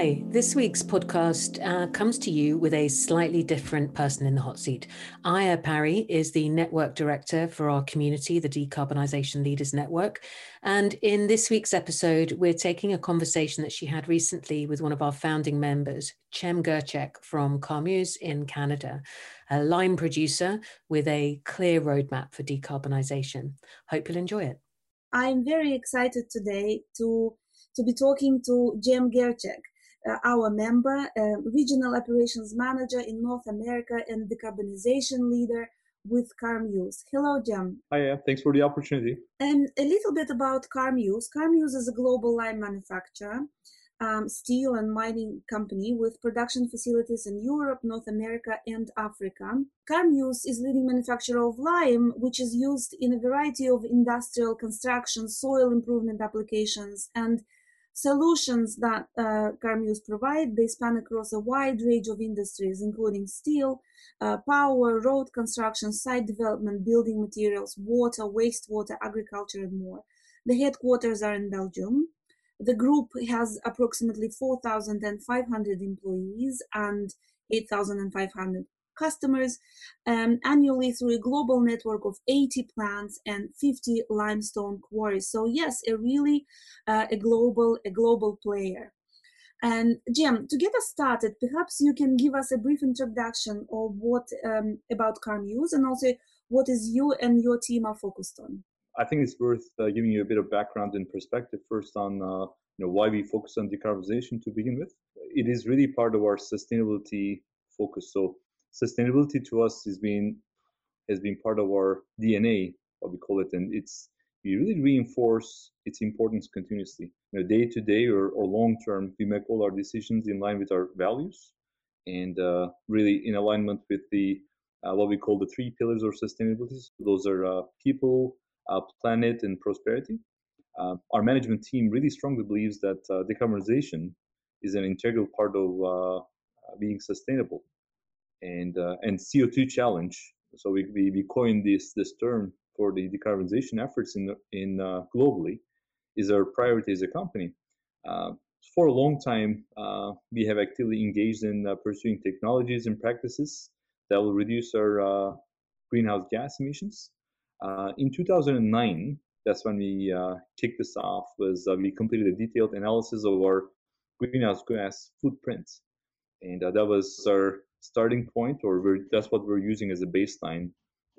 Hi, this week's podcast uh, comes to you with a slightly different person in the hot seat. Aya Parry is the network director for our community, the Decarbonisation Leaders Network. And in this week's episode, we're taking a conversation that she had recently with one of our founding members, Cem Gercek from Carmeuse in Canada, a lime producer with a clear roadmap for decarbonisation. Hope you'll enjoy it. I'm very excited today to to be talking to Cem Gercek uh, our member, uh, regional operations manager in North America and decarbonization leader with Carmeuse. Hello, Cem. Hi, yeah, thanks for the opportunity. And a little bit about Carmeuse. Carmeuse is a global lime manufacturer, um, steel and mining company with production facilities in Europe, North America, and Africa. Carmeuse is leading manufacturer of lime, which is used in a variety of industrial construction, soil improvement applications, and Solutions that uh, provide, they span across a wide range of industries, including steel, uh, power, road construction, site development, building materials, water, wastewater, agriculture, and more. The headquarters are in Belgium. The group has approximately 4,500 employees and 8,500 customers um, annually through a global network of 80 plants and 50 limestone quarries. So yes, a really uh, a global a global player. And Cem, to get us started, perhaps you can give us a brief introduction of what um, about Carmeuse and also what is you and your team are focused on. I think it's worth uh, giving you a bit of background and perspective first on uh, you know why we focus on decarbonization to begin with. It is really part of our sustainability focus. So sustainability to us has been has been part of our DNA, what we call it, and it's we really reinforce its importance continuously. You know, day to day or, or long term, we make all our decisions in line with our values and uh, really in alignment with the uh, what we call the three pillars of sustainability. Those are uh, people, uh, planet, and prosperity. Uh, our management team really strongly believes that uh, decarbonization is an integral part of being sustainable and uh, and CO2 challenge. So we, we, we coined this this term for the decarbonization efforts in in uh, globally is our priority as a company. Uh, for a long time, uh, we have actively engaged in uh, pursuing technologies and practices that will reduce our uh, greenhouse gas emissions. in 2009, that's when we kicked this off. Was we completed a detailed analysis of our greenhouse gas footprint, and that was our starting point, or that's what we're using as a baseline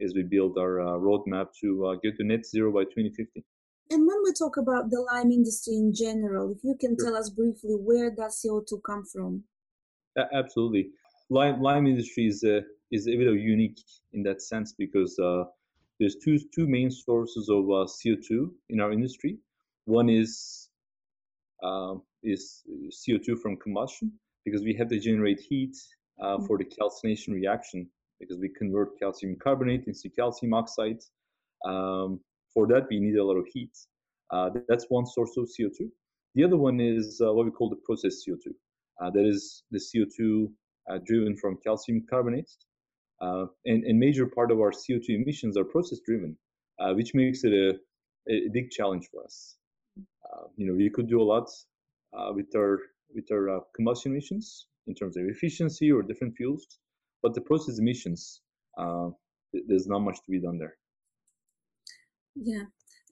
as we build our uh, roadmap to uh, get to net zero by 2050. And when we talk about the lime industry in general, if you can sure. tell us briefly where does CO2 come from? absolutely, lime lime industry is a, is a bit of unique in that sense because uh, there's two two main sources of uh, CO2 in our industry. One is uh, is CO2 from combustion because we have to generate heat uh, mm. for the calcination reaction because we convert calcium carbonate into calcium oxide. Um, for that, we need a lot of heat. Uh, that's one source of CO2. The other one is uh, what we call the process CO2. Uh, that is the CO2 uh, driven from calcium carbonate. Uh, and a major part of our CO2 emissions are process driven, which makes it a, a, big challenge for us. you know, we could do a lot with our with our combustion emissions, in terms of efficiency or different fuels, but the process emissions, uh, there's not much to be done there. Yeah,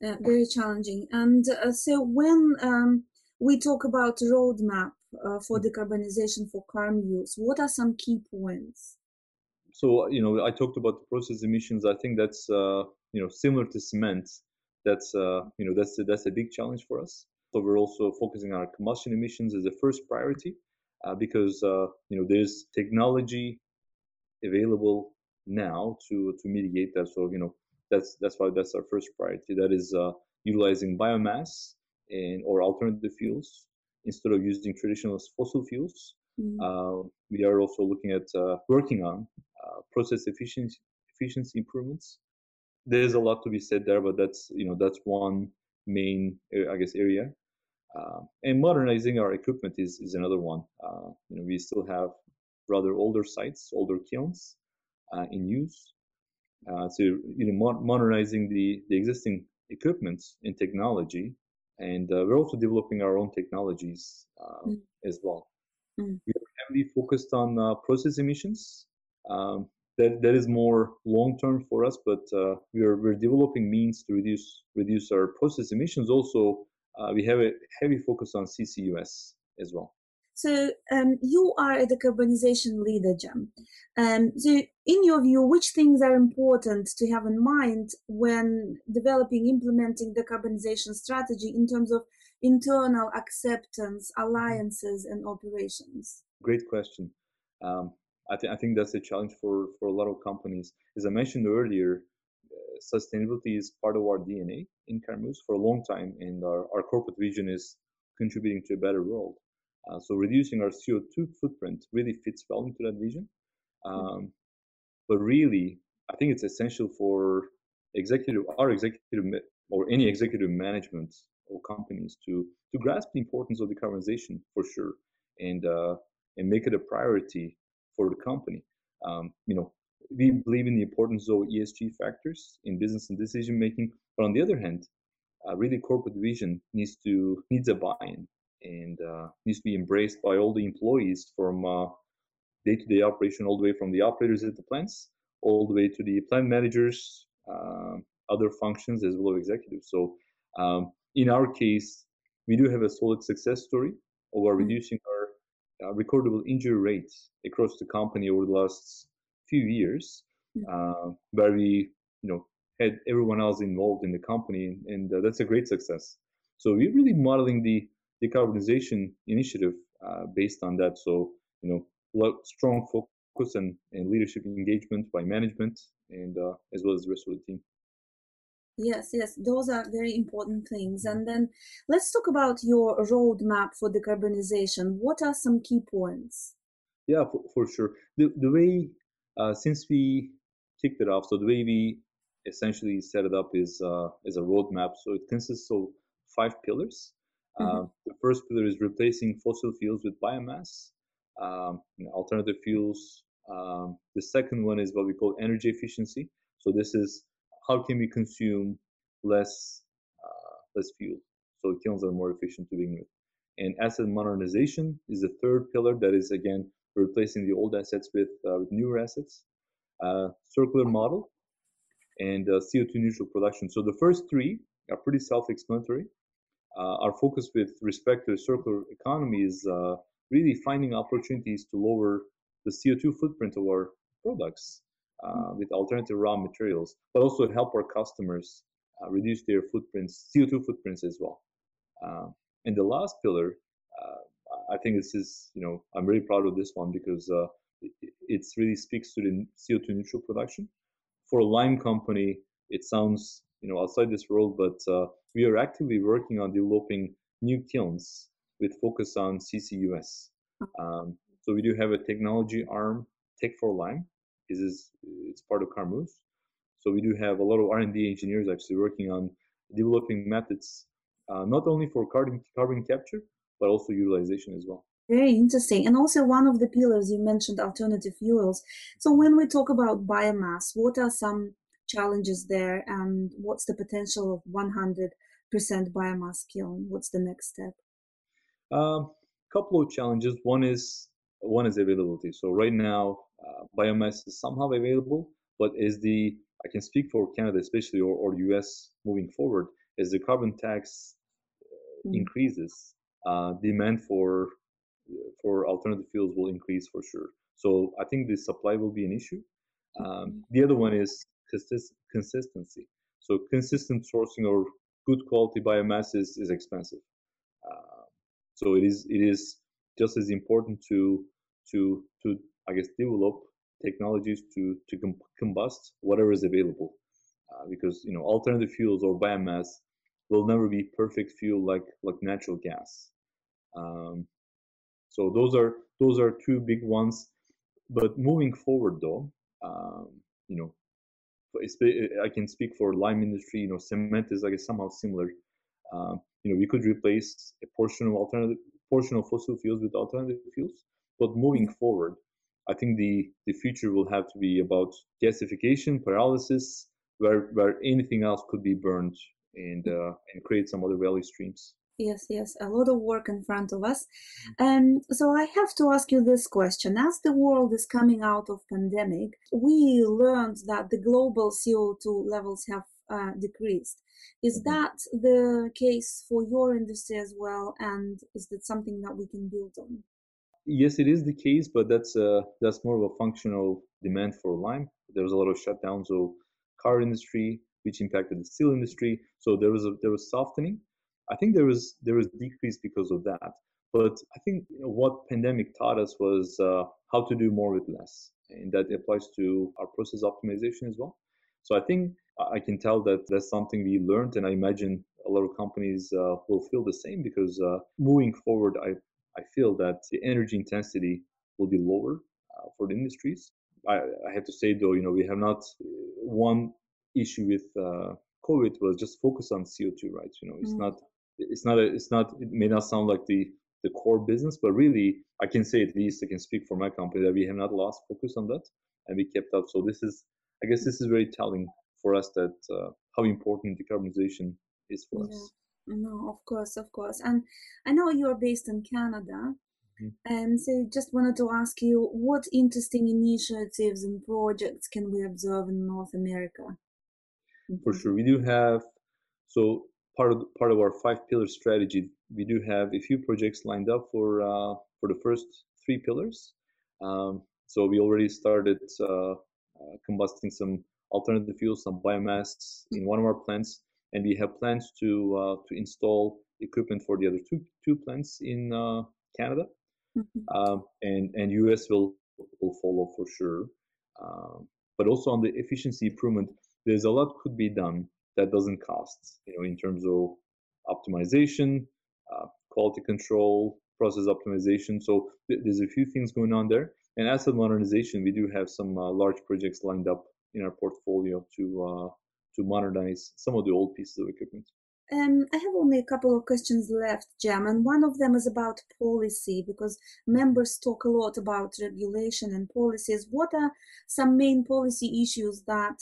uh, very challenging. And uh, so when um, we talk about roadmap uh, for mm. decarbonization for Carmeuse, what are some key points? So you know, I talked about the process emissions. I think that's uh, you know similar to cement. That's uh, you know that's a, that's a big challenge for us. So we're also focusing on our combustion emissions as a first priority uh, because uh, you know there's technology available now to to mitigate that. So you know that's that's why that's our first priority. That is uh, utilizing biomass and or alternative fuels instead of using traditional fossil fuels. Mm-hmm. we are also looking at uh, working on uh, process efficiency efficiency improvements. There's a lot to be said there, but that's you know that's one main I guess area uh, and modernizing our equipment is, is another one. Uh, you know, we still have rather older sites, older kilns uh, in use. Uh, so, you know, mo- modernizing the, the existing equipment and technology. And uh, we're also developing our own technologies mm. as well. Mm. We are heavily focused on uh, process emissions. Um, that, that is more long term for us, but uh, we are we're developing means to reduce reduce our process emissions. Also, uh, we have a heavy focus on CCUS as well. So um, you are a decarbonization leader, Cem. Um, so, in your view, which things are important to have in mind when developing, implementing decarbonization strategy in terms of internal acceptance, alliances, and operations? Great question. Um, I, th- I, think that's a challenge for, for a lot of companies. As I mentioned earlier, sustainability is part of our DNA in Carmeuse for a long time, and our, our corporate vision is contributing to a better world. Uh, so reducing our CO2 footprint really fits well into that vision. Hmm. Um, but really, I think it's essential for executive, our executive, or any executive management or companies to to grasp the importance of decarbonization for sure, and uh, and make it a priority for the company. Um, you know, we believe in the importance of ESG factors in business and decision making, but on the other hand, uh, really corporate vision needs to needs a buy-in and uh, needs to be embraced by all the employees from uh, day-to-day operation all the way from the operators at the plants all the way to the plant managers uh, other functions as well as executives so um, in our case we do have a solid success story of our mm-hmm. reducing our uh, recordable injury rates across the company over the last few years mm-hmm. where we you know had everyone else involved in the company and uh, that's a great success so we're really modeling the decarbonization initiative uh, based on that. So, you know, strong focus and, and leadership engagement by management and uh, as well as the rest of the team. Yes, yes, those are very important things. And then let's talk about your roadmap for decarbonization. What are some key points? Yeah, for, for sure. The, the way, uh, since we kicked it off, so the way we essentially set it up is, uh, is a roadmap. So it consists of five pillars. Mm-hmm. Uh, the first pillar is replacing fossil fuels with biomass, um, alternative fuels. Um, the second one is what we call energy efficiency. So this is how can we consume less uh, less fuel so kilns are more efficient to begin with. And asset modernization is the third pillar that is again replacing the old assets with, uh, with newer assets. Uh, circular model and uh, CO2 neutral production. So the first three are pretty self-explanatory uh, our focus with respect to the circular economy is uh, really finding opportunities to lower the CO2 footprint of our products uh, mm. with alternative raw materials, but also help our customers uh, reduce their footprints, CO2 footprints as well. Uh, and the last pillar, uh, I think this is, you know, I'm very proud of this one because it, it really speaks to the CO2 neutral production. For a lime company, it sounds you know outside this world, but uh, we are actively working on developing new kilns with focus on CCUS. Um, so we do have a technology arm, Tech for Lime. This is it's part of Carmeuse. So we do have a lot of R&D engineers actually working on developing methods, uh, not only for carbon carbon capture, but also utilization as well. Very interesting. And also, one of the pillars you mentioned alternative fuels. So, when we talk about biomass, what are some challenges there and what's the potential of 100% biomass kiln what's the next step a um, couple of challenges one is one is availability so right now uh, biomass is somehow available but is the i can speak for canada especially or, or us moving forward as the carbon tax mm. increases uh, demand for for alternative fuels will increase for sure so i think the supply will be an issue um, mm-hmm. the other one is consist- consistency. So consistent sourcing or good quality biomass is, is expensive. Uh, so it is it is just as important to to to I guess develop technologies to to com- combust whatever is available, uh, because you know alternative fuels or biomass will never be perfect fuel like like natural gas. Um, so those are those are two big ones. But moving forward, though, um, you know, I can speak for lime industry. You know, cement is like somehow similar. Um, you know, we could replace a portion of alternative portion of fossil fuels with alternative fuels. But moving forward, I think the the future will have to be about gasification, pyrolysis, where where anything else could be burned and uh, and create some other value streams. yes, yes. A lot of work in front of us. Um, so I have to ask you this question. As the world is coming out of pandemic, we learned that the global CO2 levels have uh, decreased. Is Mhm. that the case for your industry as well? And is that something that we can build on? Yes, it is the case, but that's uh, that's more of a functional demand for lime. There was a lot of shutdowns of car industry, which impacted the steel industry. So there was a there was softening. I think there was there was decrease because of that. But I think you know, what pandemic taught us was uh, how to do more with less, and that applies to our process optimization as well. So I think I can tell that that's something we learned, and I imagine a lot of companies uh, will feel the same because uh, moving forward, I I feel that the energy intensity will be lower uh, for the industries. I, I have to say though, you know, we have not one issue with uh, COVID was just focus on CO2, right? You know, it's Mm. not, it's not, a, it's not. It may not sound like the the core business, but really, I can say at least I can speak for my company that we have not lost focus on that, and we kept up. So this is, I guess, this is very telling for us that uh, how important decarbonization is for Yeah. us. No, of course, of course. And I know you're based in Canada. Mhm. And so just wanted to ask you what interesting initiatives and projects can we observe in North America? For sure, we do have so part of part of our five pillar strategy. We do have a few projects lined up for uh, for the first three pillars. Um, so we already started uh, uh, combusting some alternative fuels, some biomass in one of our plants, and we have plans to uh, to install equipment for the other two two plants in uh, Canada, Mhm. um, and and US will will follow for sure. Um, but also on the efficiency improvement, there's a lot could be done that doesn't cost. You know, in terms of optimization, uh, quality control, process optimization. So th- there's a few things going on there. And asset modernization, we do have some uh, large projects lined up in our portfolio to uh, to modernize some of the old pieces of equipment. Um, I have only a couple of questions left, Cem, and one of them is about policy because members talk a lot about regulation and policies. What are some main policy issues that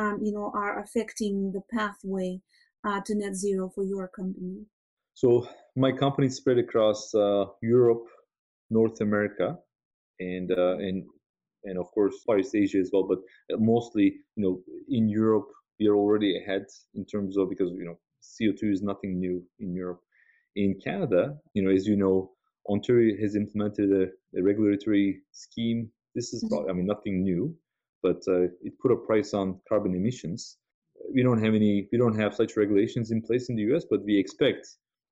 um, you know are affecting the pathway uh, to net zero for your company? So my company is spread across uh, Europe, North America, and uh, and and of course Far East Asia as well. But uh, mostly, you know, in Europe we are already ahead in terms of because you know CO2 is nothing new in Europe. In Canada, you know, as you know, Ontario has implemented a, a regulatory scheme. This is Mhm. probably, I mean, nothing new, but uh, it put a price on carbon emissions. We don't have any, we don't have such regulations in place in the US, but we expect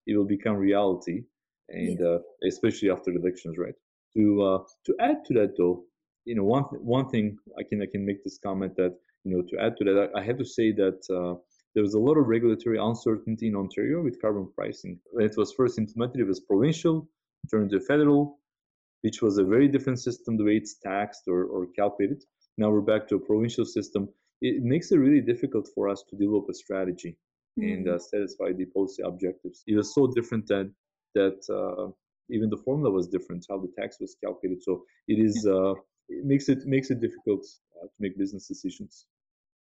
it will become reality, and uh, especially after the elections, right? To uh, to add to that, though, you know, one th- one thing I can I can make this comment that you know to add to that, I, I have to say that uh, there was a lot of regulatory uncertainty in Ontario with carbon pricing. When it was first implemented, it was provincial, turned to federal, which was a very different system the way it's taxed or, or calculated. Now we're back to a provincial system. It makes it really difficult for us to develop a strategy and Mm. uh, satisfy the policy objectives. It was so different that that uh, even the formula was different, how the tax was calculated. So it is uh, it makes it makes it difficult uh, to make business decisions.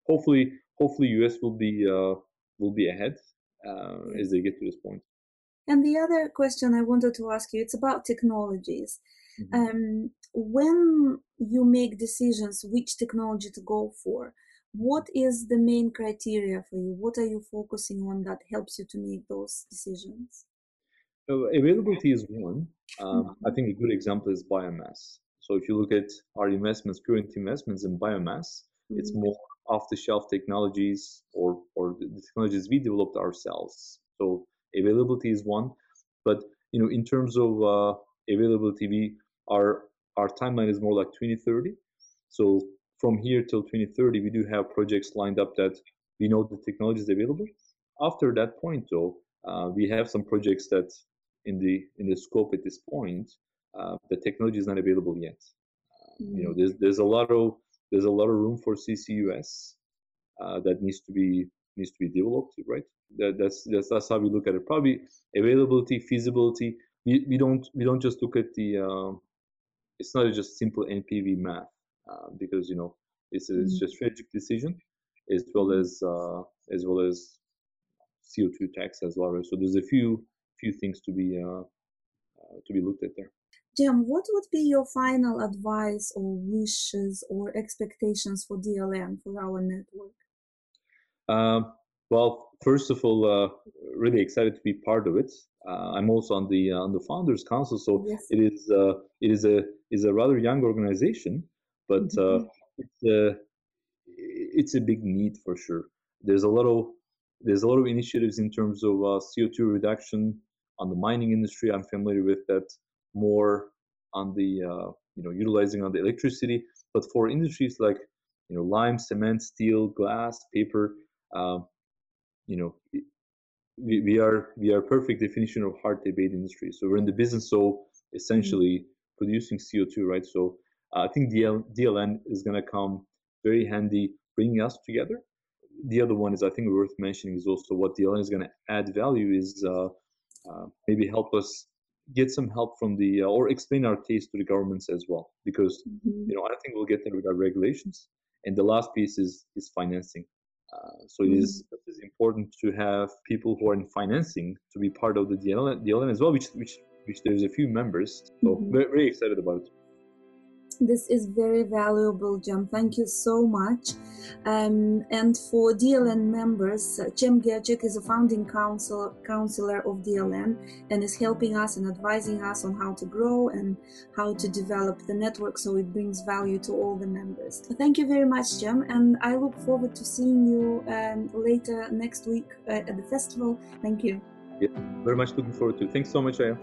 Hopefully, hopefully, US will be uh, will be ahead uh, as they get to this point. And the other question I wanted to ask you, it's about technologies. Mhm. Um, when you make decisions which technology to go for, what is the main criteria for you? What are you focusing on that helps you to make those decisions? So availability is one. Um, I Mhm. think a good example is biomass. So if you look at our investments, current investments in biomass, it's Mhm. more off-the-shelf technologies or or the the technologies we developed ourselves. So availability is one, but you know, in terms of uh, availability, we our our timeline is more like 2030. So from here till 2030, we do have projects lined up that we know the technology is available. After that point, though, uh, we have some projects that in the in the scope at this point, uh, the technology is not available yet. You know, Mm. there's there's a lot of there's a lot of room for CCUS uh, that needs to be needs to be developed, right? That, that's that's that's how we look at it. Probably availability, feasibility. We, we don't we don't just look at the. It's not just simple NPV math uh, because you know it's a, it's Mhm. just strategic decision as well as uh, as well as CO2 tax as well. So there's a few few things to be uh, uh, to be looked at there. Cem, what would be your final advice or wishes or expectations for DLN for our network? Um, well, first of all, uh, really excited to be part of it. Uh, I'm also on the uh, on the founders council, so yes. it is uh, it is a is a rather young organization, but uh, mm-hmm. it's a it's a big need for sure. There's a lot of there's a lot of initiatives in terms of uh, CO2 reduction on the mining industry. I'm familiar with that more on the you know utilizing on the electricity, but for industries like you know lime, cement, steel, glass, paper. Uh, you know, we, we are we are perfect definition of hard-to-abate industry. So we're in the business of essentially mm-hmm. producing CO2, right? So uh, I think DL, DLN is going to come very handy bringing us together. The other one is I think worth mentioning is also what DLN is going to add value is uh, uh, maybe help us get some help from the uh, or explain our case to the governments as well because mm-hmm. you know I think we'll get there with our regulations. And the last piece is is financing. Uh, so it is, it is important to have people who are in financing to be part of the DLN, DLN as well, which which which there's a few members. So mm-hmm. very, very excited about it. This is very valuable, Cem. Thank you so much. Um, and for DLN members, uh, Cem Gercek is a founding council, counselor of DLN and is helping us and advising us on how to grow and how to develop the network so it brings value to all the members. Thank you very much, Cem, and I look forward to seeing you um, later next week uh, at the festival. Thank you. Yeah, very much looking forward to. it. Thanks so much, Aya.